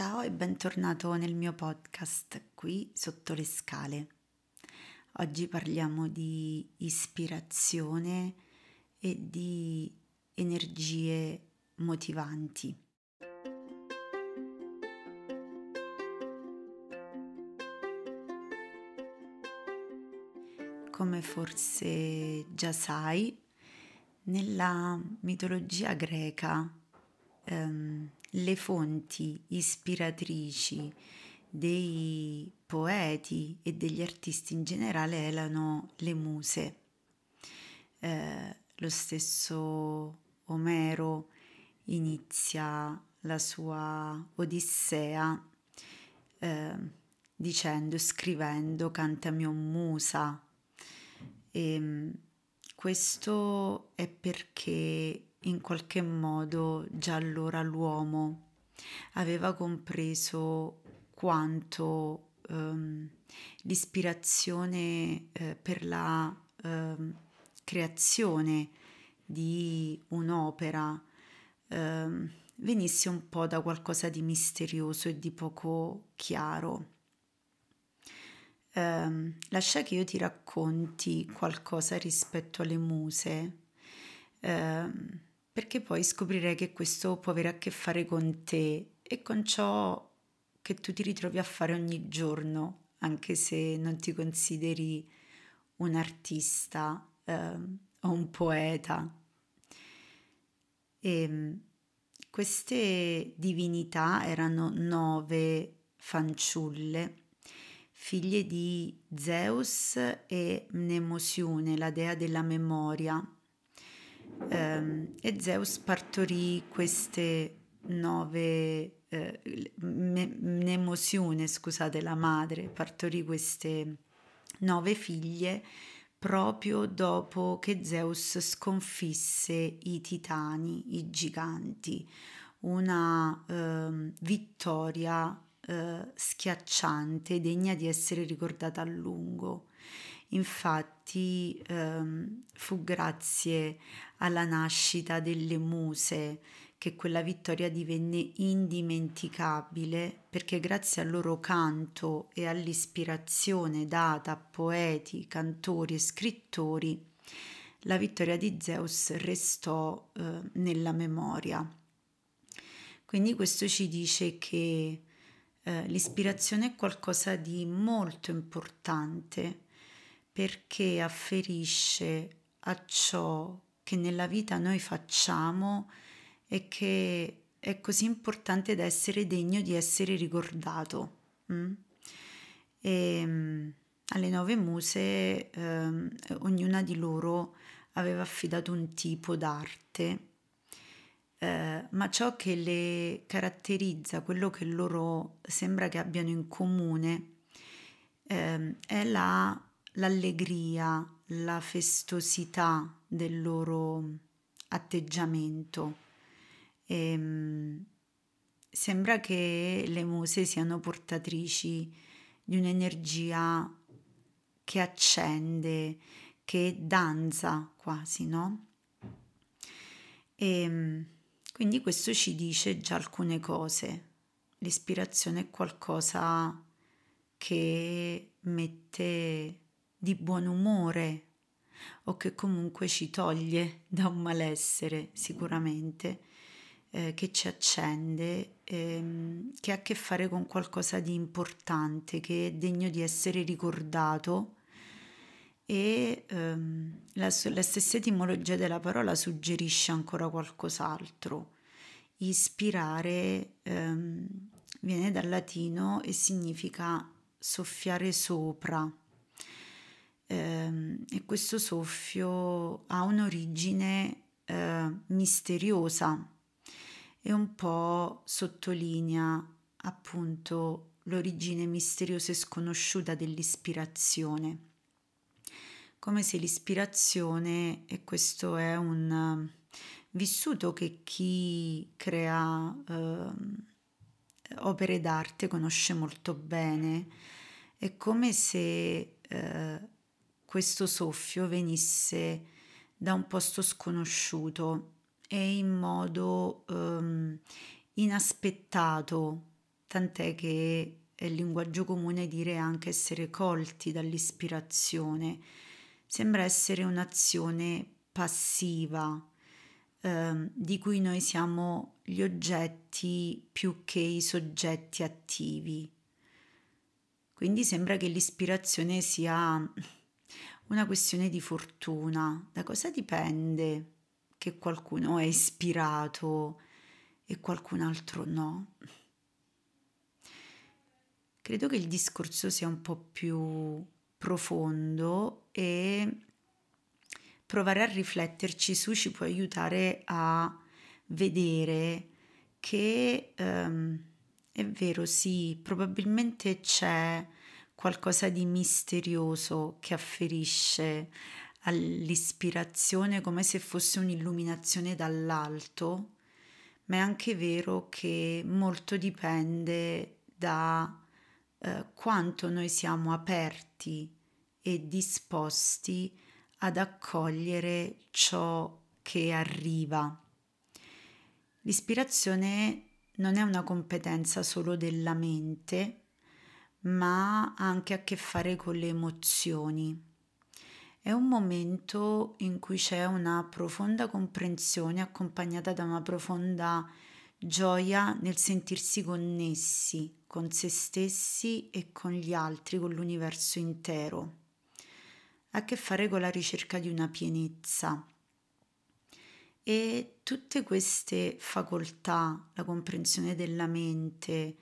Ciao e bentornato nel mio podcast qui sotto le scale. Oggi parliamo di ispirazione e di energie motivanti. Come forse già sai, nella mitologia greca ehm, le fonti ispiratrici dei poeti e degli artisti in generale erano le muse. Eh, lo stesso Omero inizia la sua Odissea eh, dicendo, scrivendo, cantami o musa. E, ehm, questo è perché in qualche modo già allora l'uomo aveva compreso quanto ehm, l'ispirazione eh, per la ehm, creazione di un'opera ehm, venisse un po' da qualcosa di misterioso e di poco chiaro. Um, lascia che io ti racconti qualcosa rispetto alle muse, um, perché poi scoprirei che questo può avere a che fare con te e con ciò che tu ti ritrovi a fare ogni giorno, anche se non ti consideri un artista eh, o un poeta. E ehm, queste divinità erano nove fanciulle, figlie di Zeus e Mnemosione, la dea della memoria Um, e Zeus partorì queste nove, eh, Mnemosione, scusate, la madre, partorì queste nove figlie proprio dopo che Zeus sconfisse i titani, i giganti, una eh, vittoria eh, schiacciante, degna di essere ricordata a lungo. Infatti ehm, fu grazie alla nascita delle muse che quella vittoria divenne indimenticabile perché grazie al loro canto e all'ispirazione data a poeti, cantori e scrittori, la vittoria di Zeus restò eh, nella memoria. Quindi questo ci dice che eh, l'ispirazione è qualcosa di molto importante perché afferisce a ciò che nella vita noi facciamo e che è così importante da essere degno di essere ricordato. Mm? E, um, alle nove muse um, ognuna di loro aveva affidato un tipo d'arte, eh, ma ciò che le caratterizza, quello che loro sembra che abbiano in comune, eh, è la l'allegria, la festosità del loro atteggiamento. E, um, sembra che le muse siano portatrici di un'energia che accende, che danza quasi, no? E um, quindi questo ci dice già alcune cose. L'ispirazione è qualcosa che mette di buon umore o che comunque ci toglie da un malessere sicuramente, eh, che ci accende, ehm, che ha a che fare con qualcosa di importante, che è degno di essere ricordato e ehm, la, la stessa etimologia della parola suggerisce ancora qualcos'altro. Ispirare ehm, viene dal latino e significa soffiare sopra eh, e questo soffio ha un'origine eh, misteriosa e un po' sottolinea appunto l'origine misteriosa e sconosciuta dell'ispirazione. Come se l'ispirazione, e questo è un vissuto che chi crea eh, opere d'arte conosce molto bene, è come se eh, questo soffio venisse da un posto sconosciuto e in modo um, inaspettato tant'è che è il linguaggio comune dire anche essere colti dall'ispirazione. Sembra essere un'azione passiva, eh, di cui noi siamo gli oggetti più che i soggetti attivi. Quindi sembra che l'ispirazione sia una questione di fortuna. Da cosa dipende che qualcuno è ispirato e qualcun altro no? Credo che il discorso sia un po' più profondo e provare a rifletterci su ci può aiutare a vedere che um, è vero, sì, probabilmente c'è qualcosa di misterioso che afferisce all'ispirazione come se fosse un'illuminazione dall'alto, ma è anche vero che molto dipende da eh, quanto noi siamo aperti e disposti ad accogliere ciò che arriva. L'ispirazione non è una competenza solo della mente, ma ha anche a che fare con le emozioni. È un momento in cui c'è una profonda comprensione accompagnata da una profonda gioia nel sentirsi connessi con se stessi e con gli altri, con l'universo intero ha a che fare con la ricerca di una pienezza. E tutte queste facoltà, la comprensione della mente,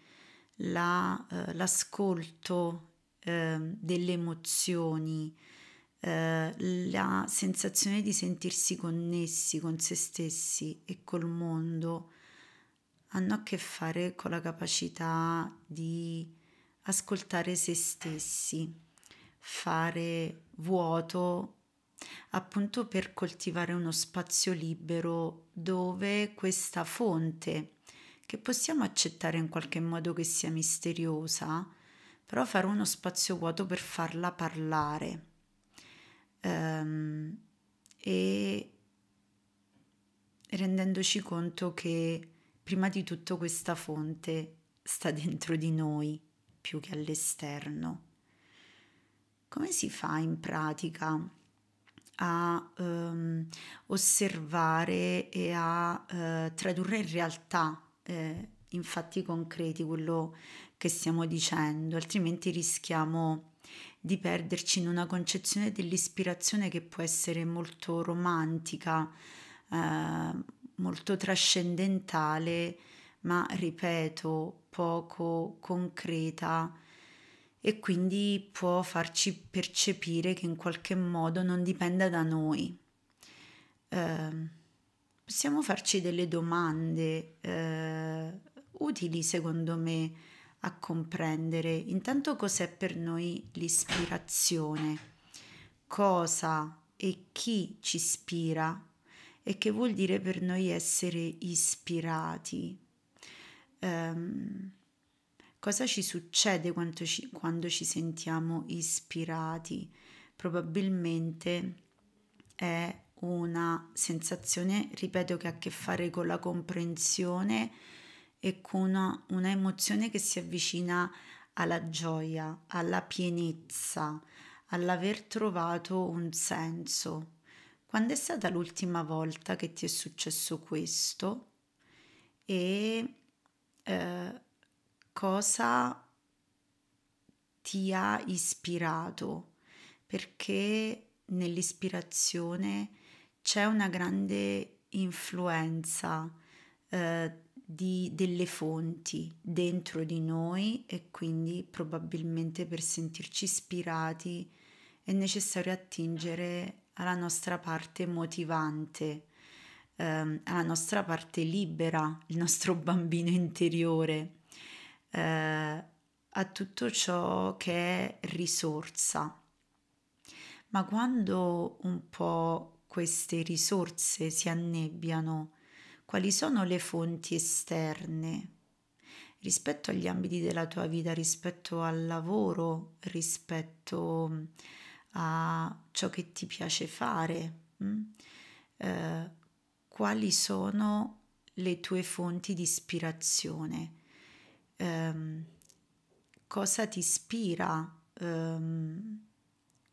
la, eh, l'ascolto eh, delle emozioni, eh, la sensazione di sentirsi connessi con se stessi e col mondo, hanno a che fare con la capacità di ascoltare se stessi fare vuoto appunto per coltivare uno spazio libero dove questa fonte che possiamo accettare in qualche modo che sia misteriosa, però fare uno spazio vuoto per farla parlare. Um, e rendendoci conto che prima di tutto questa fonte sta dentro di noi più che all'esterno. Come si fa in pratica a um, osservare e a uh, tradurre in realtà, eh, in fatti concreti, quello che stiamo dicendo, altrimenti rischiamo di perderci in una concezione dell'ispirazione che può essere molto romantica, eh, molto trascendentale, ma ripeto, poco concreta e quindi può farci percepire che in qualche modo non dipenda da noi. Eh, possiamo farci delle domande eh, utili secondo me a comprendere intanto cos'è per noi l'ispirazione, cosa e chi ci ispira e che vuol dire per noi essere ispirati. Um, Cosa ci succede quando ci, quando ci sentiamo ispirati? Probabilmente è una sensazione, ripeto, che ha a che fare con la comprensione e con una, una emozione che si avvicina alla gioia, alla pienezza, all'aver trovato un senso. Quando è stata l'ultima volta che ti è successo questo? E eh, cosa ti ha ispirato, perché nell'ispirazione c'è una grande influenza eh, di, delle fonti dentro di noi e quindi probabilmente per sentirci ispirati è necessario attingere alla nostra parte motivante, ehm, alla nostra parte libera, il nostro bambino interiore eh, a tutto ciò che è risorsa. Ma quando un po' queste risorse si annebbiano, quali sono le fonti esterne rispetto agli ambiti della tua vita, rispetto al lavoro, rispetto a ciò che ti piace fare? Mm? Eh, quali sono le tue fonti di ispirazione? ehm, cosa ti ispira, ehm,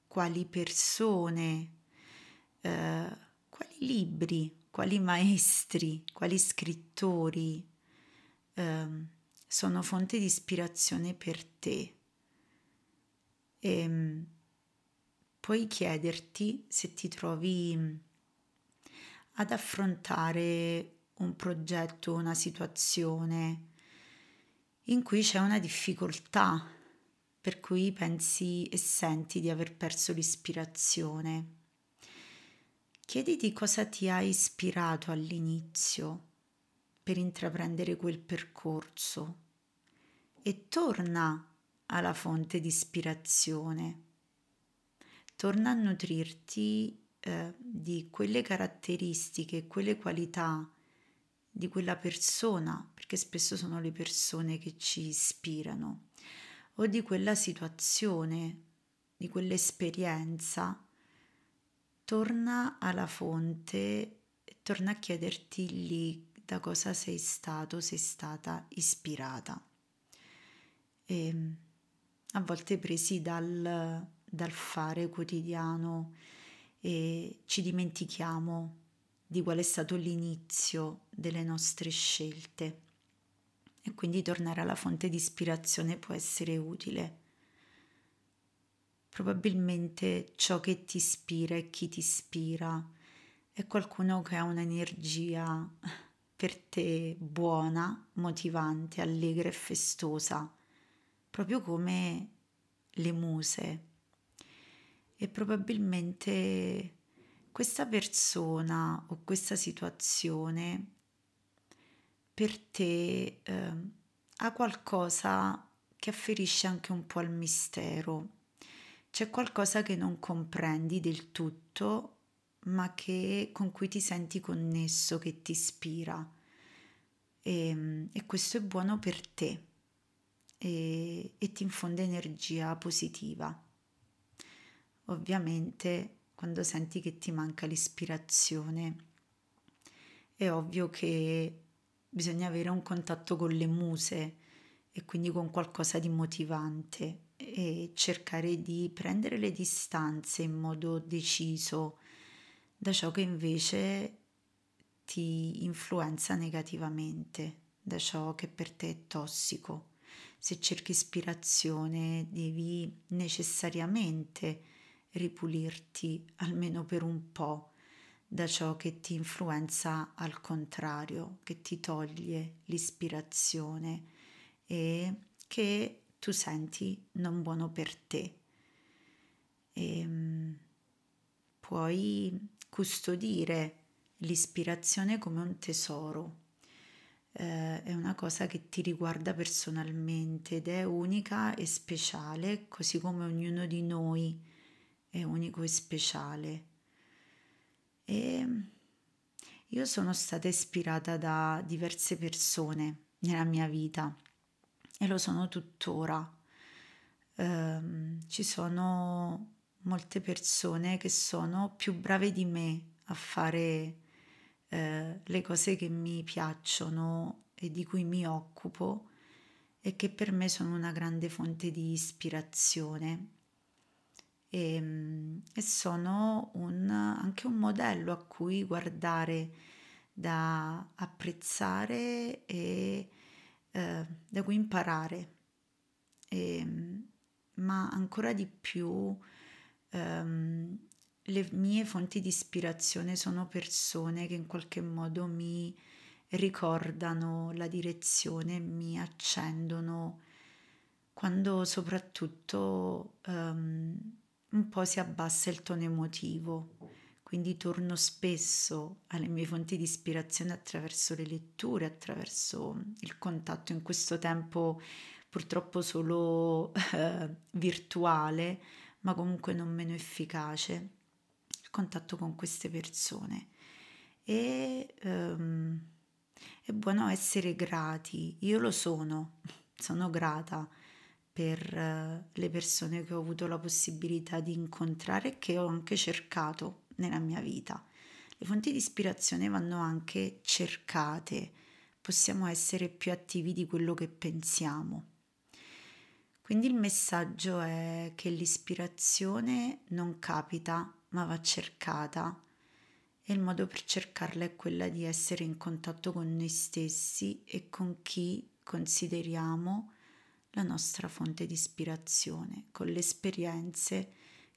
quali persone, eh, quali libri, quali maestri, quali scrittori ehm, sono fonte di ispirazione per te. E, ehm, puoi chiederti se ti trovi mm, ad affrontare un progetto, una situazione in cui c'è una difficoltà, per cui pensi e senti di aver perso l'ispirazione. Chiediti cosa ti ha ispirato all'inizio per intraprendere quel percorso e torna alla fonte di ispirazione torna a nutrirti eh, di quelle caratteristiche, quelle qualità di quella persona, perché spesso sono le persone che ci ispirano, o di quella situazione, di quell'esperienza, torna alla fonte torna a chiederti lì da cosa sei stato, sei stata ispirata. E ehm, a volte presi dal dal fare quotidiano e ci dimentichiamo di qual è stato l'inizio delle nostre scelte e quindi tornare alla fonte di ispirazione può essere utile. Probabilmente ciò che ti ispira e chi ti ispira è qualcuno che ha un'energia per te buona, motivante, allegra e festosa, proprio come le muse e probabilmente questa persona o questa situazione per te eh, ha qualcosa che afferisce anche un po' al mistero. C'è qualcosa che non comprendi del tutto, ma che, con cui ti senti connesso, che ti ispira. E, e questo è buono per te e, e ti infonde energia positiva. Ovviamente quando senti che ti manca l'ispirazione è ovvio che bisogna avere un contatto con le muse e quindi con qualcosa di motivante e cercare di prendere le distanze in modo deciso da ciò che invece ti influenza negativamente, da ciò che per te è tossico. Se cerchi ispirazione devi necessariamente ripulirti almeno per un po' da ciò che ti influenza al contrario, che ti toglie l'ispirazione e che tu senti non buono per te. E, ehm, puoi custodire l'ispirazione come un tesoro. Eh, è una cosa che ti riguarda personalmente ed è unica e speciale, così come ognuno di noi è unico e speciale. E io sono stata ispirata da diverse persone nella mia vita e lo sono tuttora. Um, ci sono molte persone che sono più brave di me a fare eh, le cose che mi piacciono e di cui mi occupo e che per me sono una grande fonte di ispirazione e, ehm, e sono un, anche un modello a cui guardare, da apprezzare e eh, da cui imparare. E, ehm, ma ancora di più ehm, le mie fonti di ispirazione sono persone che in qualche modo mi ricordano la direzione, mi accendono quando soprattutto um, un po' si abbassa il tono emotivo, quindi torno spesso alle mie fonti di ispirazione attraverso le letture, attraverso il contatto in questo tempo purtroppo solo eh, virtuale, ma comunque non meno efficace, il contatto con queste persone. E um, è buono essere grati, io lo sono, sono grata per eh, le persone che ho avuto la possibilità di incontrare e che ho anche cercato nella mia vita. Le fonti di ispirazione vanno anche cercate possiamo essere più attivi di quello che pensiamo. Quindi il messaggio è che l'ispirazione non capita, ma va cercata e il modo per cercarla è quella di essere in contatto con noi stessi e con chi consideriamo la nostra fonte di ispirazione, con le esperienze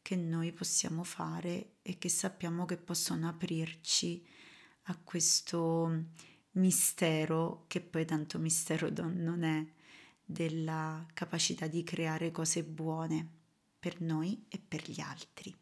che noi possiamo fare e che sappiamo che possono aprirci a questo mistero, che poi tanto mistero non è, della capacità di creare cose buone per noi e per gli altri.